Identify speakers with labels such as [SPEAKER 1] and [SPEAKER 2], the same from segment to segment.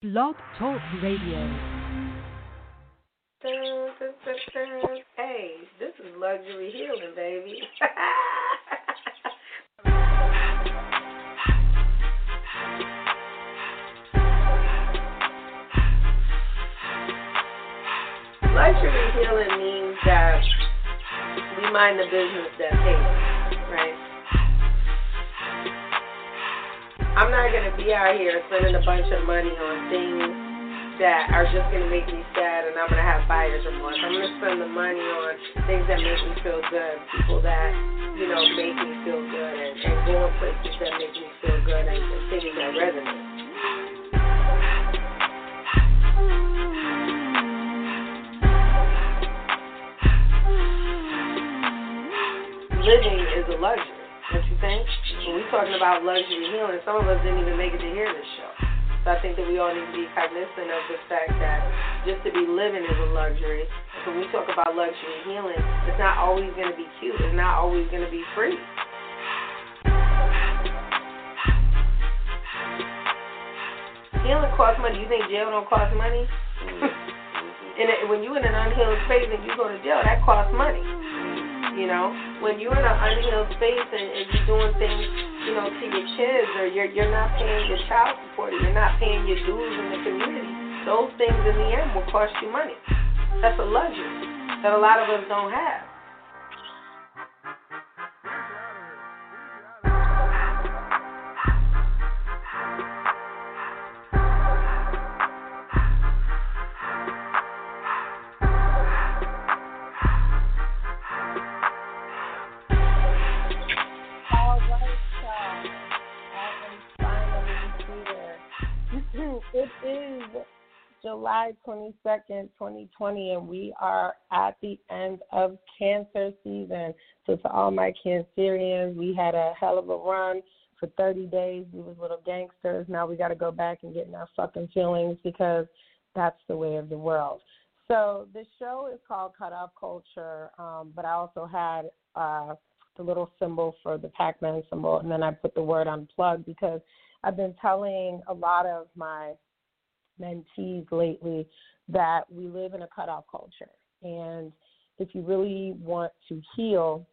[SPEAKER 1] Blog Talk Radio.
[SPEAKER 2] Hey, this is luxury healing, baby. luxury healing means that we mind the business that pays, I'm not gonna be out here spending a bunch of money on things that are just gonna make me sad and I'm gonna have buyer's remorse. I'm gonna spend the money on things that make me feel good, people that, you know, make me feel good and, and going places that make me feel good and, and things that resonate. living is a luxury, don't you think? When we're talking about luxury healing, some of us didn't even make it to hear this show. So I think that we all need to be cognizant of the fact that just to be living is a luxury. So when we talk about luxury healing, it's not always going to be cute. It's not always going to be free. Healing costs money. You think jail don't cost money? Mm-hmm. and when you're in an unhealed space and you go to jail, that costs money. You know, when you're in an unhealed space and, and you're doing things, you know, to your kids or you're you're not paying your child support or you're not paying your dues in the community, those things in the end will cost you money. That's a luxury that a lot of us don't have.
[SPEAKER 3] It is July 22nd, 2020, and we are at the end of Cancer season. So, to all my Cancerians, we had a hell of a run for 30 days. We was little gangsters. Now we got to go back and get in our fucking feelings because that's the way of the world. So, the show is called Cut Off Culture, um, but I also had uh, the little symbol for the Pac-Man symbol, and then I put the word unplugged because I've been telling a lot of my mentees lately that we live in a cutoff culture, and if you really want to heal,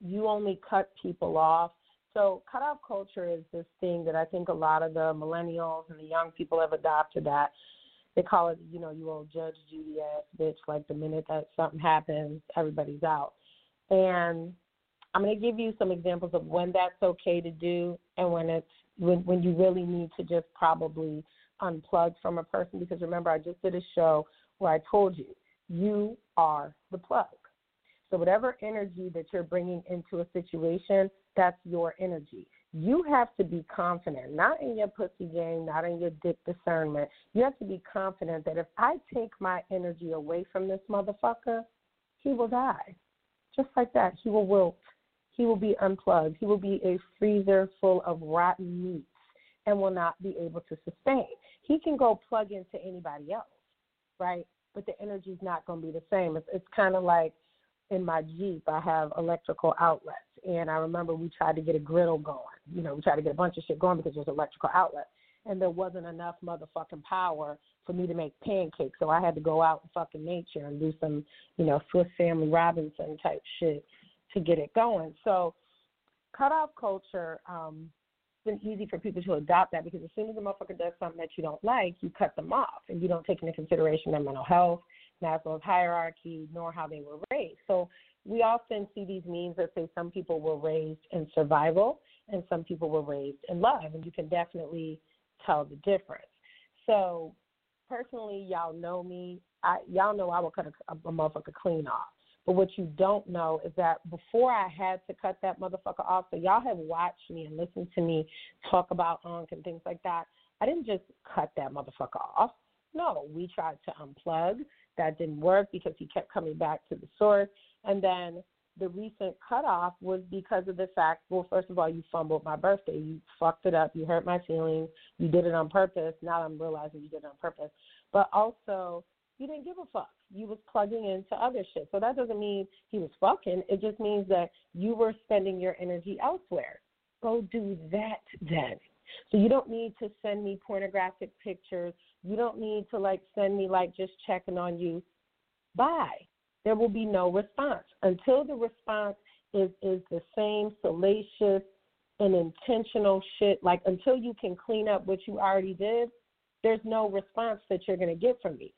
[SPEAKER 3] you only cut people off. So cutoff culture is this thing that I think a lot of the millennials and the young people have adopted that they call it, you know, you old Judge Judy ass bitch. Like the minute that something happens, everybody's out. And I'm going to give you some examples of when that's okay to do and when it's when when you really need to just probably unplug from a person because remember I just did a show where I told you you are the plug. So whatever energy that you're bringing into a situation, that's your energy. You have to be confident, not in your pussy game, not in your dick discernment. You have to be confident that if I take my energy away from this motherfucker, he will die. Just like that, he will wilt he will be unplugged. He will be a freezer full of rotten meats and will not be able to sustain. He can go plug into anybody else, right? But the energy is not going to be the same. It's, it's kind of like in my Jeep, I have electrical outlets. And I remember we tried to get a griddle going. You know, we tried to get a bunch of shit going because there's electrical outlets. And there wasn't enough motherfucking power for me to make pancakes. So I had to go out in fucking nature and do some, you know, Swiss Family Robinson type shit to get it going. So, cutoff culture, um, it's been easy for people to adopt that because as soon as a motherfucker does something that you don't like, you cut them off and you don't take into consideration their mental health, Maslow's hierarchy, nor how they were raised. So, we often see these memes that say some people were raised in survival and some people were raised in love, and you can definitely tell the difference. So, personally, y'all know me. I, y'all know I will cut a, a motherfucker clean off. But what you don't know is that before I had to cut that motherfucker off, so y'all have watched me and listened to me talk about Unc and things like that. I didn't just cut that motherfucker off. No, we tried to unplug. That didn't work because he kept coming back to the source. And then the recent cutoff was because of the fact, well, first of all, you fumbled my birthday. You fucked it up. You hurt my feelings. You did it on purpose. Now I'm realizing you did it on purpose. But also, you didn't give a fuck. You was plugging into other shit. So that doesn't mean he was fucking. It just means that you were spending your energy elsewhere. Go do that then. So you don't need to send me pornographic pictures. You don't need to like send me like just checking on you. Bye. There will be no response until the response is is the same salacious and intentional shit. Like until you can clean up what you already did, there's no response that you're gonna get from me.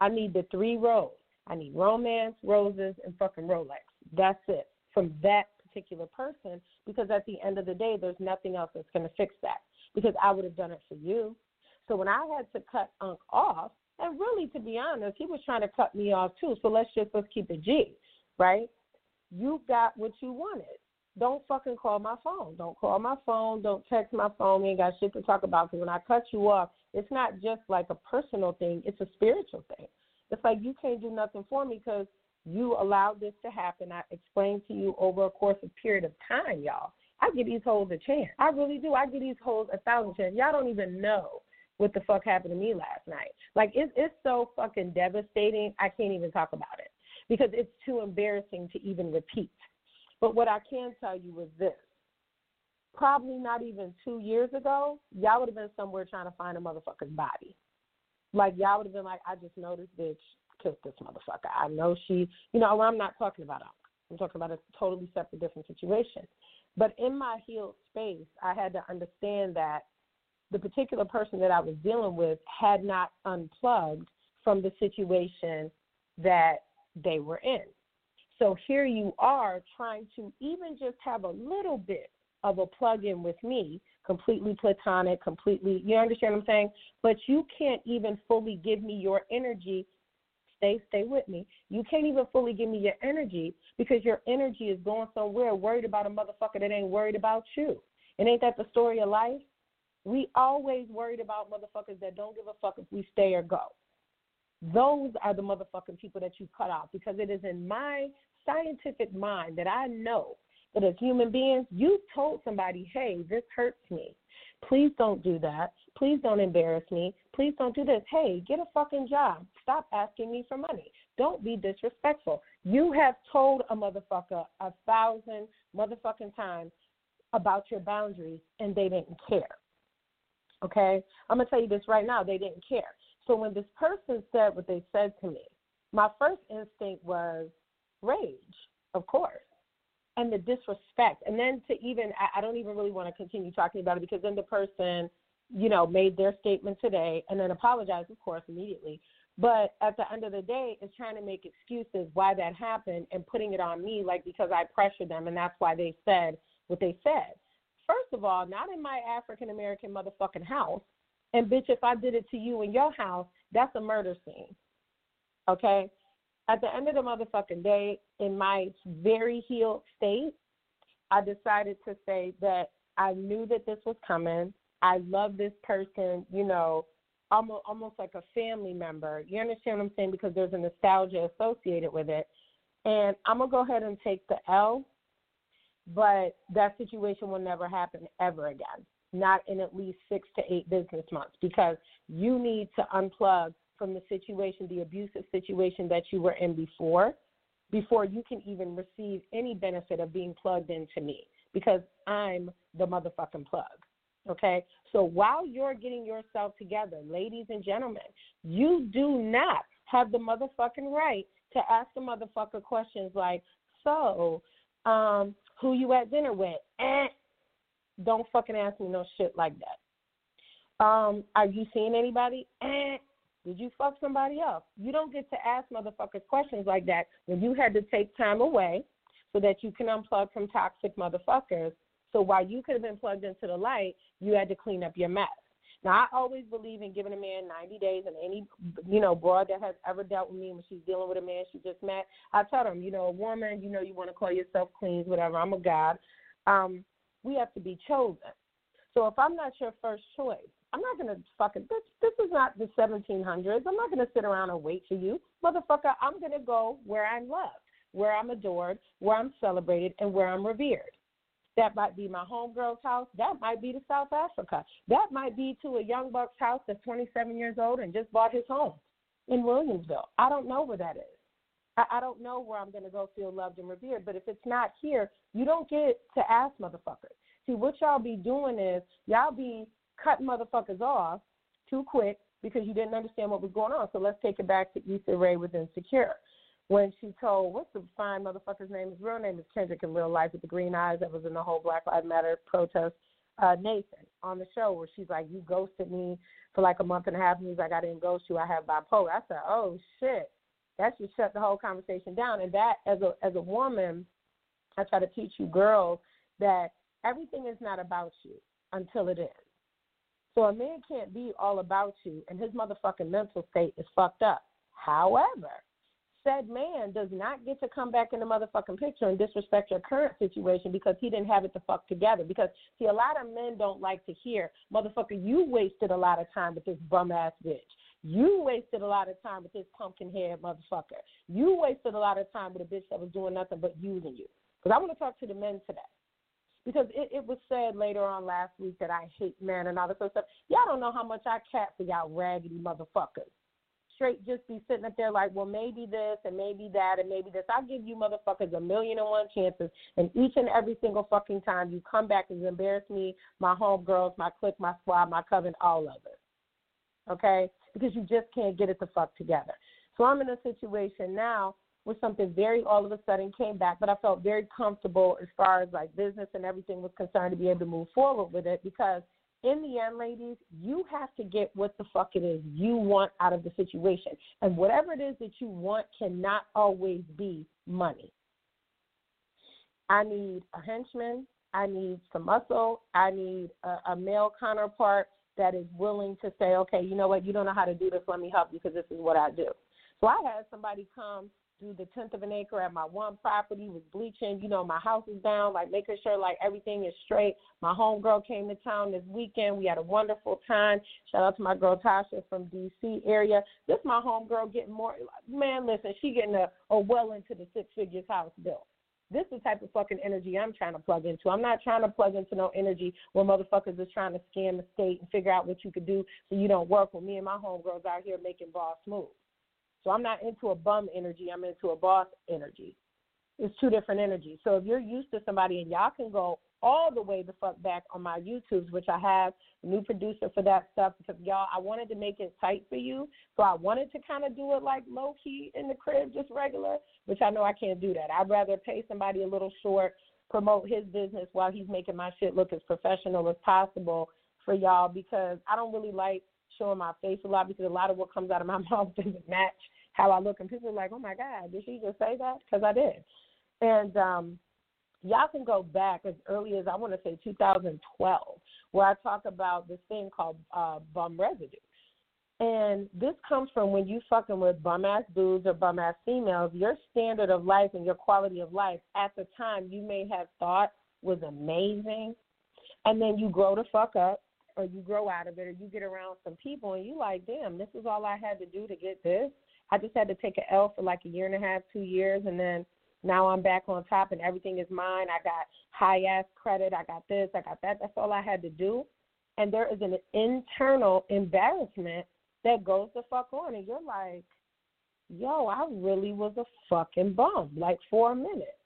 [SPEAKER 3] I need the three rows. I need romance, roses, and fucking Rolex. That's it from that particular person because at the end of the day, there's nothing else that's going to fix that because I would have done it for you. So when I had to cut Unc off, and really to be honest, he was trying to cut me off too. So let's just let's keep it G, right? You got what you wanted. Don't fucking call my phone. Don't call my phone. Don't text my phone. We ain't got shit to talk about. Because when I cut you off, it's not just like a personal thing. It's a spiritual thing. It's like you can't do nothing for me because you allowed this to happen. I explained to you over a course of period of time, y'all. I give these hoes a chance. I really do. I give these hoes a thousand chance. Y'all don't even know what the fuck happened to me last night. Like it's it's so fucking devastating. I can't even talk about it because it's too embarrassing to even repeat. But what I can tell you is this. Probably not even two years ago, y'all would have been somewhere trying to find a motherfucker's body. Like y'all would have been like, I just know this bitch killed this motherfucker. I know she, you know, I'm not talking about Unc. I'm talking about a totally separate, different situation. But in my healed space, I had to understand that the particular person that I was dealing with had not unplugged from the situation that they were in. So here you are trying to even just have a little bit of a plug in with me, completely platonic, completely, you understand what I'm saying? But you can't even fully give me your energy stay, stay with me. You can't even fully give me your energy because your energy is going somewhere worried about a motherfucker that ain't worried about you. And ain't that the story of life? We always worried about motherfuckers that don't give a fuck if we stay or go. Those are the motherfucking people that you cut off because it is in my scientific mind that I know that as human beings, you told somebody, hey, this hurts me. Please don't do that. Please don't embarrass me. Please don't do this. Hey, get a fucking job. Stop asking me for money. Don't be disrespectful. You have told a motherfucker a thousand motherfucking times about your boundaries and they didn't care. Okay? I'm going to tell you this right now. They didn't care. So when this person said what they said to me, my first instinct was rage, and the disrespect. And then to even, I, I don't even really want to continue talking about it because then the person, you know, made their statement today and then apologized, of course, immediately. But at the end of the day, is trying to make excuses why that happened and putting it on me, like because I pressured them and that's why they said what they said. First of all, not in my African American motherfucking house. And bitch, if I did it to you in your house, that's a murder scene. Okay? At the end of the motherfucking day, in my very healed state, I decided to say that I knew that this was coming. I love this person, you know, almost almost like a family member. You understand what I'm saying? Because there's a nostalgia associated with it. And I'm gonna go ahead and take the L, but that situation will never happen ever again. Not in at least six to eight business months because you need to unplug from the situation, the abusive situation that you were in before, before you can even receive any benefit of being plugged into me because I'm the motherfucking plug. Okay? So while you're getting yourself together, ladies and gentlemen, you do not have the motherfucking right to ask the motherfucker questions like, so, um, who you at dinner with? Eh. Don't fucking ask me no shit like that. Um, are you seeing anybody? Eh. Did you fuck somebody else? You don't get to ask motherfuckers questions like that when you had to take time away so that you can unplug from toxic motherfuckers. So while you could have been plugged into the light, you had to clean up your mess. Now I always believe in giving a man 90 days, and any you know broad that has ever dealt with me when she's dealing with a man she just met, I tell them, you know, a woman, you know, you want to call yourself queens, whatever. I'm a god. Um, we have to be chosen. So if I'm not your first choice, I'm not gonna fucking this. This is not the 1700s. I'm not gonna sit around and wait for you, motherfucker. I'm gonna go where I'm loved, where I'm adored, where I'm celebrated, and where I'm revered. That might be my homegirl's house. That might be to South Africa. That might be to a young buck's house that's 27 years old and just bought his home in Williamsville. I don't know where that is. I, don't know where I'm going to go feel loved and revered. But if it's not here, you don't get to ask motherfuckers. See, what y'all be doing is y'all be cutting motherfuckers off too quick because you didn't understand what was going on. So let's take it back to Issa Rae with Insecure. When she told, what's the fine motherfucker's name? His real name is Kendrick in real life with the green eyes that was in the whole Black Lives Matter protest. Uh, Nathan on the show where she's like, You ghosted me for like a month and a half. And he's like, I didn't ghost you. I have bipolar. I said, Oh shit. That should shut the whole conversation down. And that, as a as a woman, I try to teach you girls that everything is not about you until it is. So a man can't be all about you, and his motherfucking mental state is fucked up. However, said man does not get to come back in the motherfucking picture and disrespect your current situation because he didn't have it to fuck together. Because see, a lot of men don't like to hear, motherfucker, you wasted a lot of time with this bum ass bitch. You wasted a lot of time with this pumpkin head motherfucker. You wasted a lot of time with a bitch that was doing nothing but using you. Because I want to talk to the men today because it, it was said later on last week that I hate men and all this other stuff. Y'all don't know how much I cat for y'all raggedy motherfuckers. Straight just be sitting up there like, well, maybe this and maybe that and maybe this. I'll give you motherfuckers a million and one chances, and each and every single fucking time you come back and embarrass me, my homegirls, my clique, my squad, my coven, all of it. Okay? Because you just can't get it to fuck together. So I'm in a situation now was something very all of a sudden came back, but I felt very comfortable as far as like business and everything was concerned to be able to move forward with it because in the end, ladies, you have to get what the fuck it is you want out of the situation. And whatever it is that you want cannot always be money. I need a henchman. I need some muscle. I need a, a male counterpart that is willing to say, okay, you know what, you don't know how to do this. Let me help you because this is what I do. So I had somebody come do the tenth of an acre at my one property, was bleaching, you know, my house is down, like making sure like everything is straight. My homegirl came to town this weekend. We had a wonderful time. Shout out to my girl Tasha from DC area. This my homegirl getting more man, listen, she getting a, a well into the six figures house built. This is the type of fucking energy I'm trying to plug into. I'm not trying to plug into no energy where motherfuckers is trying to scam the state and figure out what you could do so you don't work with me and my homegirls out here making boss moves. So I'm not into a bum energy, I'm into a boss energy. It's two different energies. So if you're used to somebody and y'all can go all the way the fuck back on my YouTubes, which I have a new producer for that stuff because y'all I wanted to make it tight for you. So I wanted to kind of do it like low key in the crib, just regular, which I know I can't do that. I'd rather pay somebody a little short, promote his business while he's making my shit look as professional as possible for y'all because I don't really like showing my face a lot because a lot of what comes out of my mouth doesn't match how I look, and people are like, "Oh my God, did she just say that?" Because I did. And um, y'all can go back as early as I want to say 2012, where I talk about this thing called uh, bum residue. And this comes from when you fucking with bum ass dudes or bum ass females, your standard of life and your quality of life at the time you may have thought was amazing. And then you grow the fuck up or you grow out of it or you get around some people and you like, damn, this is all I had to do to get this. I just had to take an L for like a year and a half, two years, and then now I'm back on top and everything is mine. I got high ass credit. I got this. I got that. That's all I had to do. And there is an internal embarrassment that goes the fuck on, and you're like, yo, I really was a fucking bum, like for a minute,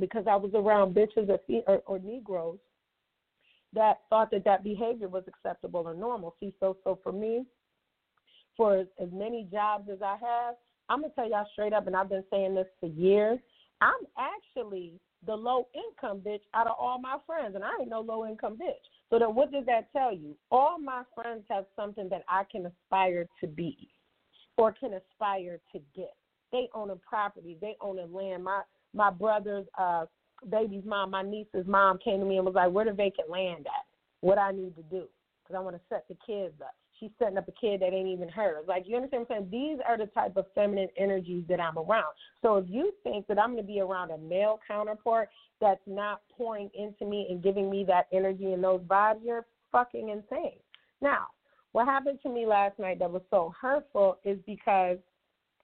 [SPEAKER 3] because I was around bitches or, or, or Negroes that thought that that behavior was acceptable or normal. See, so so for me, for as, many jobs as I have, I'm gonna tell y'all straight up, and I've been saying this for years. I'm actually the low income bitch out of all my friends, and I ain't no low income bitch. So then, what does that tell you? All my friends have something that I can aspire to be, or can aspire to get. They own a property, they own a land. My my brother's uh, baby's mom, my niece's mom came to me and was like, "Where the vacant land at? What I need to do? Because I want to set the kids up." she's setting up a kid that ain't even hers. Like, you understand what I'm saying? These are the type of feminine energies that I'm around. So if you think that I'm going to be around a male counterpart that's not pouring into me and giving me that energy and those vibes, you're fucking insane. Now, what happened to me last night that was so hurtful is because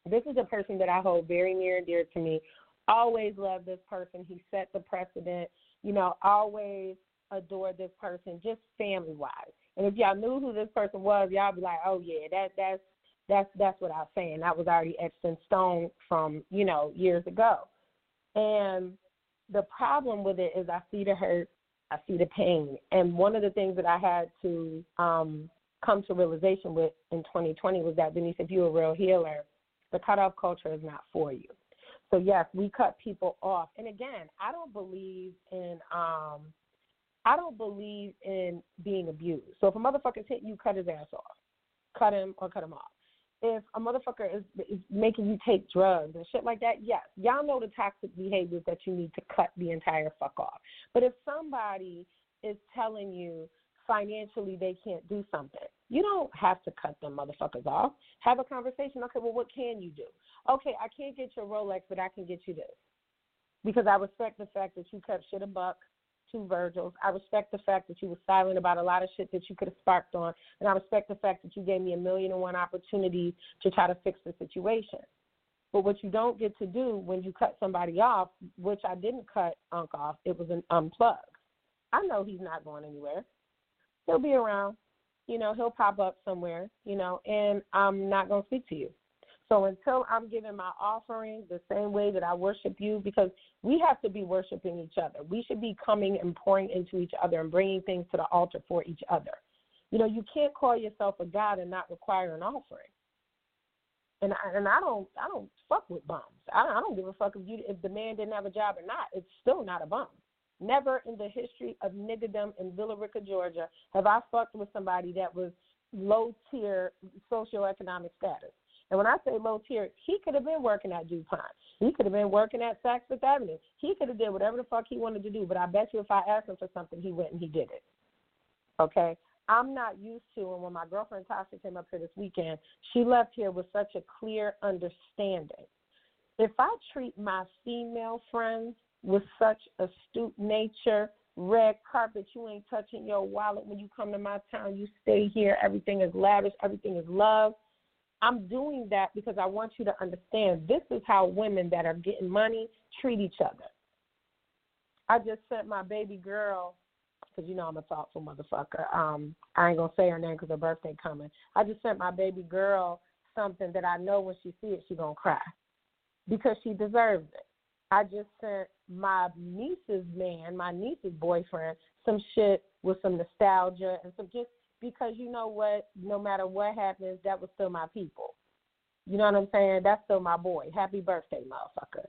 [SPEAKER 3] this is a person that I hold very near and dear to me. Always love this person. He set the precedent. You know, always adore this person, just family wise. And if y'all knew who this person was, y'all be like, oh yeah, that that's that's that's what I was saying. That was already etched in stone from you know years ago. And the problem with it is I see the hurt, I see the pain, and one of the things that I had to um, come to realization with in 2020 was that Denise, if you're a real healer, the cutoff culture is not for you. So yes, we cut people off. And again, I don't believe in um I don't believe in being abused. So if a motherfucker's hit you, cut his ass off. Cut him or cut him off. If a motherfucker is, is making you take drugs and shit like that, yes, y'all know the toxic behaviors that you need to cut the entire fuck off. But if somebody is telling you financially they can't do something, you don't have to cut them motherfuckers off. Have a conversation. Okay, well, what can you do? Okay, I can't get your Rolex, but I can get you this. Because I respect the fact that you kept shit a buck, to Virgils. I respect the fact that you were silent about a lot of shit that you could have sparked on. And I respect the fact that you gave me a million and one opportunities to try to fix the situation. But what you don't get to do when you cut somebody off, which I didn't cut Unc off, it was an unplug. I know he's not going anywhere. He'll be around. You know, he'll pop up somewhere, you know, and I'm not going to speak to you. So until I'm giving my offering the same way that I worship you, because we have to be worshiping each other. We should be coming and pouring into each other and bringing things to the altar for each other. You know, you can't call yourself a God and not require an offering. And I, and I don't I don't fuck with bums. I don't, I don't give a fuck if you if the man didn't have a job or not. It's still not a bum. Never in the history of niggerdom in Villa Rica, Georgia, have I fucked with somebody that was low tier socioeconomic status. And when I say low tier, he could have been working at DuPont. He could have been working at Saks Fifth Avenue. He could have did whatever the fuck he wanted to do. But I bet you if I asked him for something, he went and he did it. Okay? I'm not used to, and when my girlfriend Tasha came up here this weekend, she left here with such a clear understanding. If I treat my female friends with such astute nature, red carpet, you ain't touching your wallet when you come to my town, you stay here, everything is lavish, everything is love I'm doing that because I want you to understand this is how women that are getting money treat each other. I just sent my baby girl, because you know I'm a thoughtful motherfucker. Um, I ain't gonna say her name because her birthday coming. I just sent my baby girl something that I know when she see it she gonna cry because she deserves it. I just sent my niece's man, my niece's boyfriend, some shit with some nostalgia and some just because you know what? No matter what happens, that was still my people. You know what I'm saying? That's still my boy. Happy birthday, motherfucker.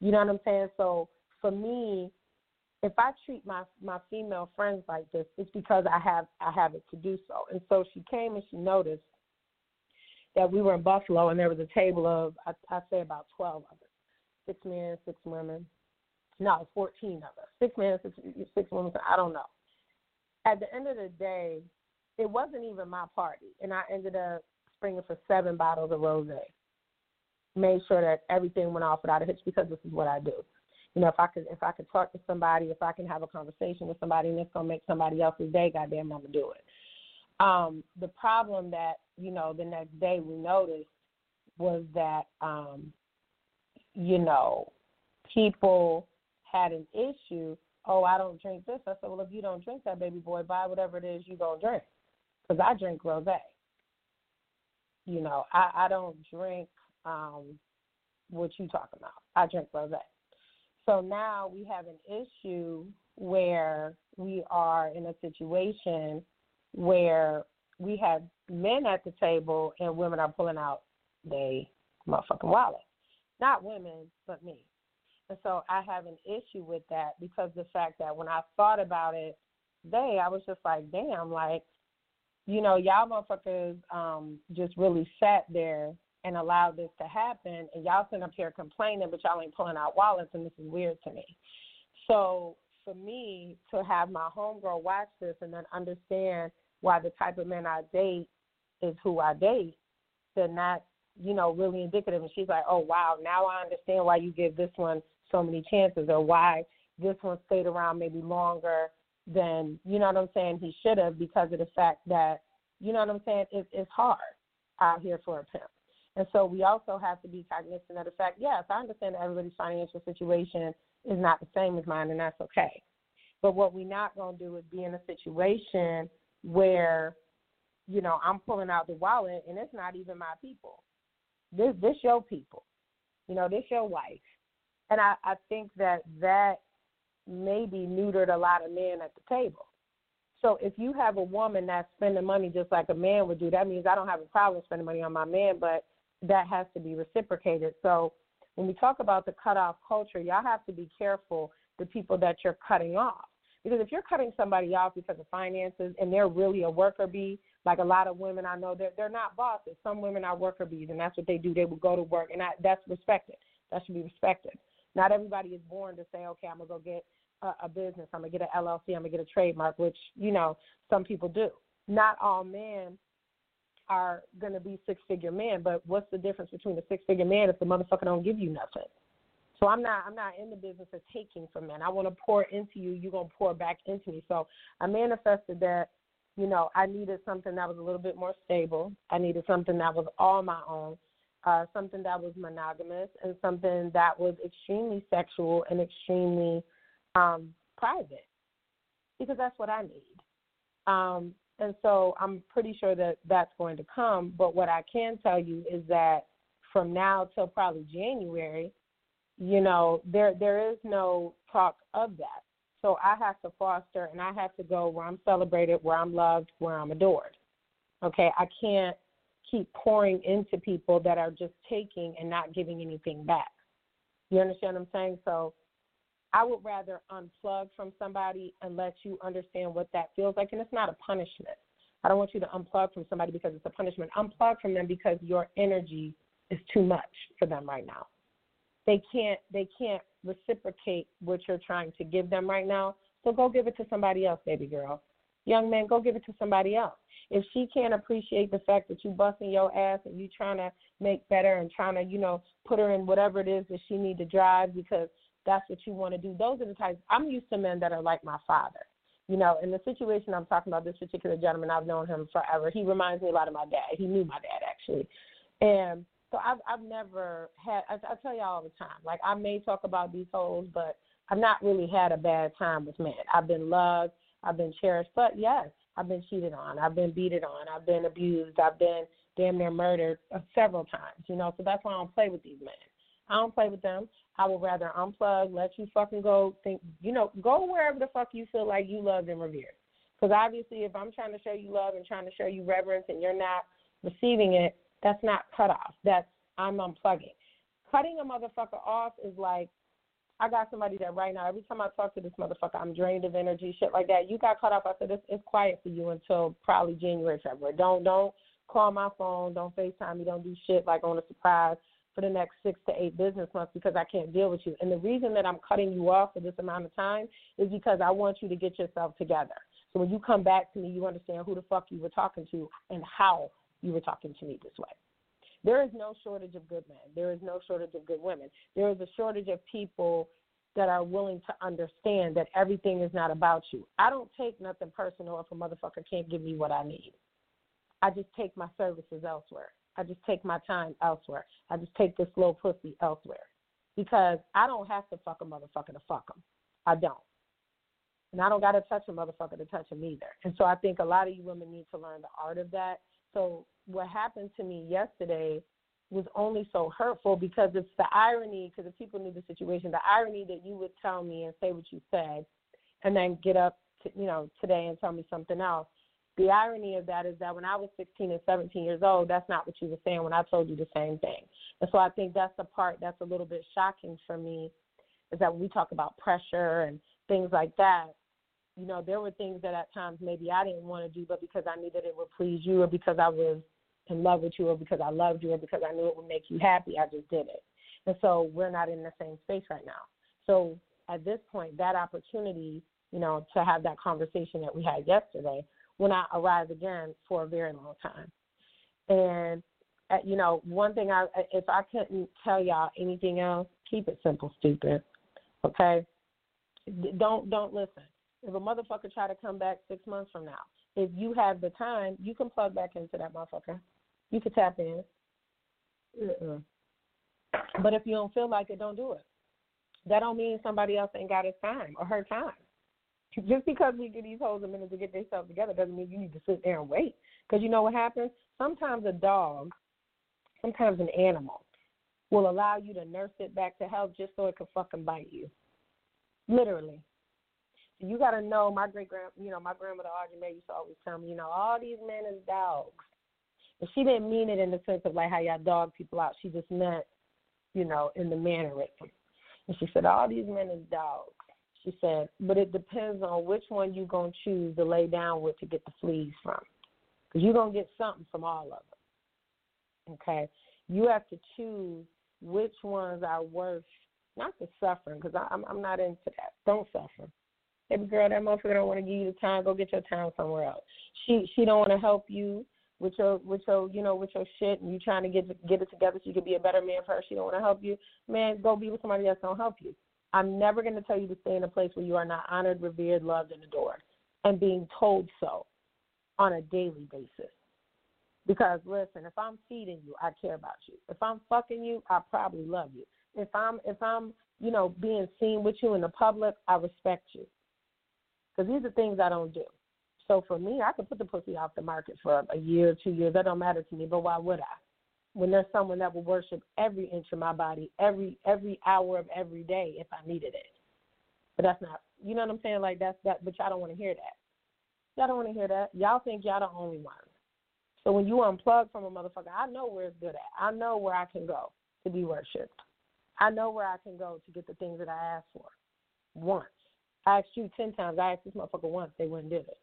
[SPEAKER 3] You know what I'm saying? So for me, if I treat my my female friends like this, it's because I have I have it to do so. And so she came and she noticed that we were in Buffalo and there was a table of I, I say about twelve of us, six men, six women. No, fourteen of us, six men, six six women. I don't know. At the end of the day, it wasn't even my party, and I ended up springing for seven bottles of rosé. Made sure that everything went off without a hitch because this is what I do. You know, if I could if I could talk to somebody, if I can have a conversation with somebody, and it's gonna make somebody else's day, goddamn, I'm gonna do it. Um, the problem that you know the next day we noticed was that um, you know people had an issue. Oh, I don't drink this. I said, well, if you don't drink that, baby boy, buy whatever it is you gonna drink because I drink rosé. You know, I, I don't drink um, what you talking about. I drink rosé. So now we have an issue where we are in a situation where we have men at the table and women are pulling out they motherfucking wallet. Not women, but me. And so I have an issue with that because the fact that when I thought about it, they, I was just like, damn, like you know, y'all motherfuckers um, just really sat there and allowed this to happen, and y'all sitting up here complaining, but y'all ain't pulling out wallets, and this is weird to me. So for me to have my homegirl watch this and then understand why the type of men I date is who I date, then that's you know really indicative. And she's like, oh wow, now I understand why you give this one so many chances, or why this one stayed around maybe longer than, you know what I'm saying he should have because of the fact that you know what I'm saying it, it's hard out here for a pimp. And so we also have to be cognizant of the fact, yes, I understand that everybody's financial situation is not the same as mine, and that's okay. But what we're not going to do is be in a situation where, you know, I'm pulling out the wallet and it's not even my people. This this your people. You know, this your wife. And I, I think that that maybe neutered a lot of men at the table. So if you have a woman that's spending money just like a man would do, that means I don't have a problem spending money on my man, but that has to be reciprocated. So when we talk about the cutoff culture, y'all have to be careful the people that you're cutting off. Because if you're cutting somebody off because of finances and they're really a worker bee, like a lot of women I know, they're they're not bosses. Some women are worker bees, and that's what they do. They will go to work, and I, that's respected. That should be respected. Not everybody is born to say, okay, I'm gonna go get a, a business. I'm gonna get an LLC. I'm gonna get a trademark, which you know some people do. Not all men are gonna be six figure men, but what's the difference between a six figure man if the motherfucker don't give you nothing? So I'm not I'm not in the business of taking from men. I want to pour into you. You're gonna pour back into me. So I manifested that. You know, I needed something that was a little bit more stable. I needed something that was all my own, uh, something that was monogamous, and something that was extremely sexual and extremely um, private, because that's what I need. Um, and so I'm pretty sure that that's going to come. But what I can tell you is that from now till probably January, you know, there there is no talk of that. So I have to foster and I have to go where I'm celebrated, where I'm loved, where I'm adored. Okay, I can't keep pouring into people that are just taking and not giving anything back. You understand what I'm saying? So I would rather unplug from somebody and let you understand what that feels like. And it's not a punishment. I don't want you to unplug from somebody because it's a punishment. Unplug from them because your energy is too much for them right now they can't they can't reciprocate what you're trying to give them right now. So go give it to somebody else, baby girl. Young man, go give it to somebody else. If she can't appreciate the fact that you busting your ass and you trying to make better and trying to, you know, put her in whatever it is that she need to drive because that's what you want to do. Those are the types I'm used to men that are like my father. You know, in the situation I'm talking about, this particular gentleman, I've known him forever. He reminds me a lot of my dad. He knew my dad actually, and so I've I've never had. I, I tell y'all all the time. Like I may talk about these hoes, but I've not really had a bad time with men. I've been loved. I've been cherished. But yes, I've been cheated on. I've been beaten on. I've been abused. I've been damn near murdered uh, several times. You know, so that's why I don't play with these men. I don't play with them. I would rather unplug, let you fucking go. Think, you know, go wherever the fuck you feel like you loved and revered. Because obviously, if I'm trying to show you love and trying to show you reverence, and you're not receiving it, that's not cut off. That's I'm unplugging. Cutting a motherfucker off is like I got somebody that right now, every time I talk to this motherfucker, I'm drained of energy, shit like that. You got cut off. I said it's, it's quiet for you until probably January, February. Don't don't call my phone. Don't Facetime me. Don't do shit like on a surprise for the next six to eight business months because I can't deal with you. And the reason that I'm cutting you off for this amount of time is because I want you to get yourself together. So when you come back to me, you understand who the fuck you were talking to and how you were talking to me this way. There is no shortage of good men. There is no shortage of good women. There is a shortage of people that are willing to understand that everything is not about you. I don't take nothing personal if a motherfucker can't give me what I need. I just take my services elsewhere. I just take my time elsewhere. I just take this slow pussy elsewhere. Because I don't have to fuck a motherfucker to fuck him. I don't. And I don't got to touch a motherfucker to touch him either. And so I think a lot of you women need to learn the art of that so what happened to me yesterday was only so hurtful because it's the irony, because if people knew the situation, the irony that you would tell me and say what you said and then get up, to, you know, today and tell me something else. The irony of that is that when I was 16 and 17 years old, that's not what you were saying when I told you the same thing. And so I think that's the part that's a little bit shocking for me is that when we talk about pressure and things like that, you know, there were things that at times maybe I didn't want to do, but because I knew that it would please you, or because I was in love with you, or because I loved you, or because I knew it would make you happy, I just did it. And so we're not in the same space right now. So at this point, that opportunity, you know, to have that conversation that we had yesterday will not arise again for a very long time. And uh, you know, one thing I if I couldn't tell y'all anything else, keep it simple, stupid. Okay? Don't don't listen. If a motherfucker try to come back six months from now, if you have the time, you can plug back into that motherfucker. You can tap in. Mm-mm. But if you don't feel like it, don't do it. That don't mean somebody else ain't got his time or her time. Just because we get these hoes a minute to get themselves together doesn't mean you need to sit there and wait. Because you know what happens? Sometimes a dog, sometimes an animal, will allow you to nurse it back to health just so it can fucking bite you. Literally. you got to know my great grand, you know, my grandmother Audrey May used to always tell me, you know, all these men is dogs. And she didn't mean it in the sense of like how y'all dog people out. She just meant, you know, in the mannerism. And she said, all these men is dogs. She said, but it depends on which one you're going to choose to lay down with to get the fleas from. Because you're going to get something from all of them. Okay? You have to choose which ones are worth, not the suffering, because I'm, I'm not into that. Don't suffer. Baby girl, that motherfucker don't want to give you the time. Go get your time somewhere else. She she don't want to help you with your with your you know with your shit, and you trying to get get it together so you can be a better man for her. She don't want to help you. Man, go be with somebody else. Don't help you. I'm never going to tell you to stay in a place where you are not honored, revered, loved, and adored, and being told so on a daily basis. Because listen, if I'm feeding you, I care about you. If I'm fucking you, I probably love you. If I'm if I'm you know being seen with you in the public, I respect you. Because these are things I don't do. So for me, I could put the pussy off the market for a year, two years. That don't matter to me. But why would I? When there's someone that will worship every inch of my body, every every hour of every day, if I needed it. But that's not. You know what I'm saying? Like that's that. But y'all don't want to hear that. Y'all don't want to hear that. Y'all think y'all the only ones. So when you unplug from a motherfucker, I know where it's good at. I know where I can go to be worshipped. I know where I can go to get the things that I asked for. Once. I asked you ten times. I asked this motherfucker once. They wouldn't do it.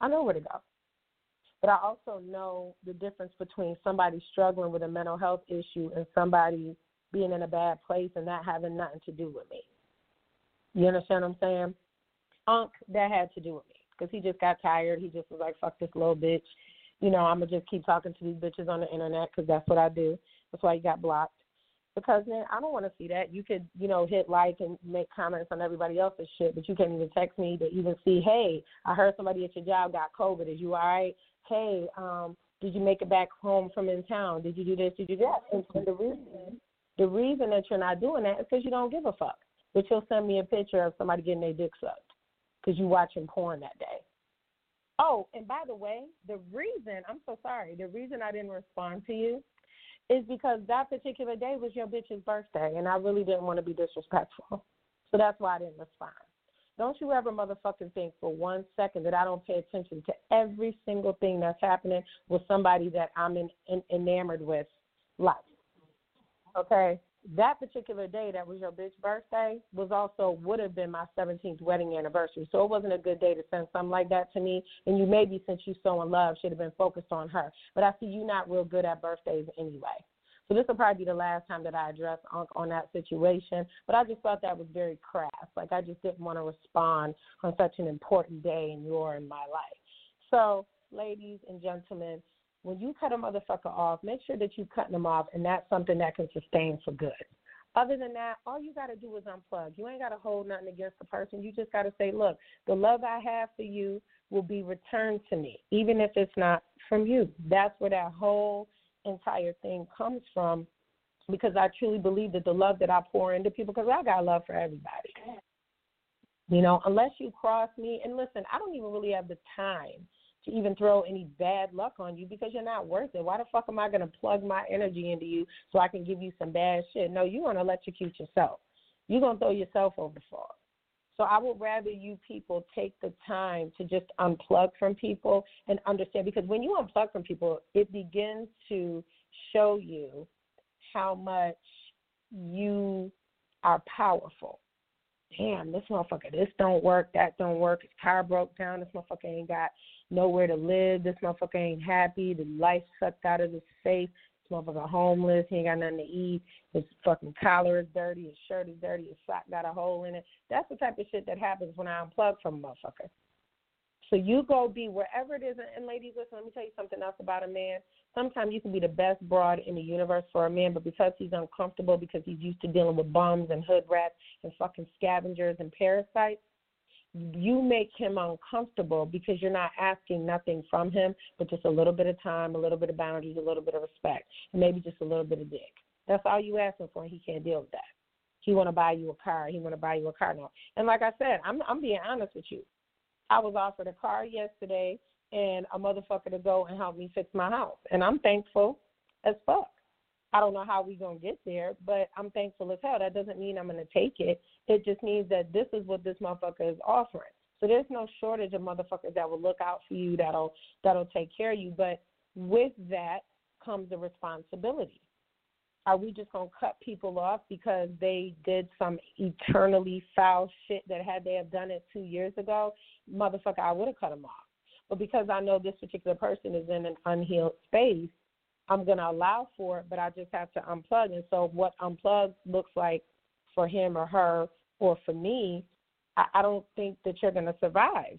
[SPEAKER 3] I know where to go. But I also know the difference between somebody struggling with a mental health issue and somebody being in a bad place and not having nothing to do with me. You understand what I'm saying? Unc, that had to do with me because he just got tired. He just was like, fuck this little bitch. You know, I'm going to just keep talking to these bitches on the internet because that's what I do. That's why he got blocked because man, I don't want to see that. You could, you know, hit like and make comments on everybody else's shit, but you can't even text me to even see, hey, I heard somebody at your job got COVID. Is you all right? Hey, um, did you make it back home from in town? Did you do this? Did you do that? And, and the reason, the reason that you're not doing that is because you don't give a fuck. But you'll send me a picture of somebody getting their dick sucked because you watching porn that day. Oh, and by the way, the reason I'm so sorry. The reason I didn't respond to you is because that particular day was your bitch's birthday, and I really didn't want to be disrespectful. So that's why I didn't respond. Don't you ever motherfucking think for one second that I don't pay attention to every single thing that's happening with somebody that I'm in, in, enamored with life. Okay? That particular day that was your bitch birthday was also would have been my 17th wedding anniversary. So it wasn't a good day to send something like that to me. And you maybe, since you so in love, should have been focused on her. But I see you not real good at birthdays anyway. So this will probably be the last time that I address Unc on that situation. But I just thought that was very crass. Like I just didn't want to respond on such an important day in your and my life. So, ladies and gentlemen, when you cut a motherfucker off, make sure that you cutting them off, and that's something that can sustain for good. Other than that, all you got to do is unplug. You ain't got to hold nothing against the person. You just got to say, look, the love I have for you will be returned to me, even if it's not from you. That's where that whole entire thing comes from because I truly believe that the love that I pour into people, because I got love for everybody. You know, unless you cross me, and listen, I don't even really have the time to even throw any bad luck on you because you're not worth it. Why the fuck am I going to plug my energy into you so I can give you some bad shit? No, you want to electrocute yourself. You're going to throw yourself over the fall. So I would rather you people take the time to just unplug from people and understand because when you unplug from people, it begins to show you how much you are powerful. Damn, this motherfucker, this don't work, that don't work. His car broke down. This motherfucker ain't got nowhere to live. This motherfucker ain't happy. The life sucked out of his face. This motherfucker homeless. He ain't got nothing to eat. His fucking collar is dirty. His shirt is dirty. His sock got a hole in it. That's the type of shit that happens when I unplug from a motherfucker. So you go be wherever it is. And ladies, listen, let me tell you something else about a man. Sometimes you can be the best broad in the universe for a man, but because he's uncomfortable, because he's used to dealing with bums and hood rats and fucking scavengers and parasites, you make him uncomfortable because you're not asking nothing from him, but just a little bit of time, a little bit of boundaries, a little bit of respect, and maybe just a little bit of dick. That's all you asking for, and he can't deal with that. He want to buy you a car. He want to buy you a car now. And like I said, I'm I'm being honest with you. I was offered a car yesterday and a motherfucker to go and help me fix my house, and I'm thankful as fuck. I don't know how we're gonna get there, but I'm thankful as hell. That doesn't mean I'm gonna take it. It just means that this is what this motherfucker is offering. So there's no shortage of motherfuckers that will look out for you, that'll that'll take care of you. But with that comes a responsibility. Are we just gonna cut people off because they did some eternally foul shit that had they have done it two years ago? Motherfucker, I would have cut them off. But because I know this particular person is in an unhealed space, I'm going to allow for it, but I just have to unplug. And so, what unplug looks like for him or her or for me, I, I don't think that you're going to survive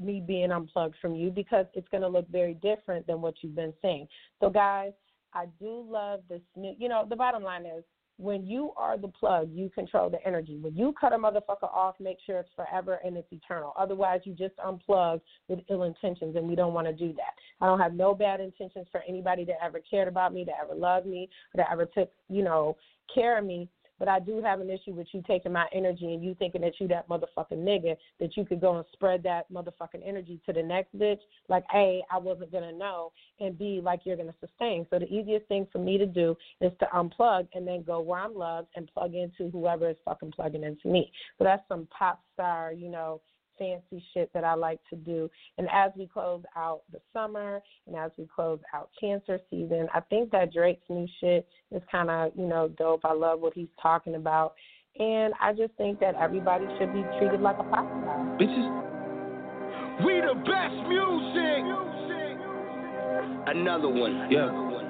[SPEAKER 3] me being unplugged from you because it's going to look very different than what you've been saying. So, guys, I do love this new, you know, the bottom line is when you are the plug, you control the energy. When you cut a motherfucker off, make sure it's forever and it's eternal. Otherwise, you just unplug with ill intentions, and we don't want to do that. I don't have no bad intentions for anybody that ever cared about me, that ever loved me, that ever took, you know, care of me. But I do have an issue with you taking my energy and you thinking that you that motherfucking nigga that you could go and spread that motherfucking energy to the next bitch. Like A, I wasn't gonna know, and B, like you're gonna sustain. So the easiest thing for me to do is to unplug and then go where I'm loved and plug into whoever is fucking plugging into me. So that's some pop star, you know, fancy shit that I like to do. And as we close out the summer and as we close out cancer season, I think that Drake's new shit is kind of, you know, dope. I love what he's talking about. And I just think that everybody should be treated like a pop star.
[SPEAKER 4] Bitches, we the best music. Another one. Yeah.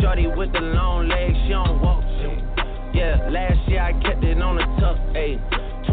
[SPEAKER 5] Shorty with the long legs, she don't walk. Yeah, last year I kept it on the tuck. Ayy,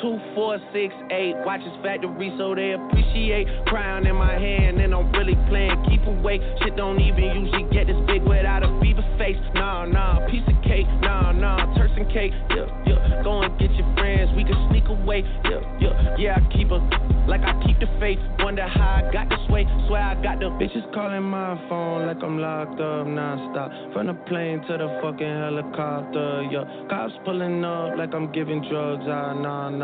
[SPEAKER 5] two, four, six, eight. Watches factory so they appreciate. Crown in my hand and I'm really playing. Keep away. Shit don't even usually get this big without a fever face. Nah, nah, piece of cake. Nah, nah, Turks and cake. Yeah, yeah. Go and get your friends. We can sneak away. Yeah, yeah. Yeah, I keep a like I keep the faith. Wonder how I got this way. Swear I got the bitches calling my phone like I'm locked up nonstop. From the plane to the fucking helicopter. Yeah, cops pulling up like I'm giving drugs. Ah, nah, nah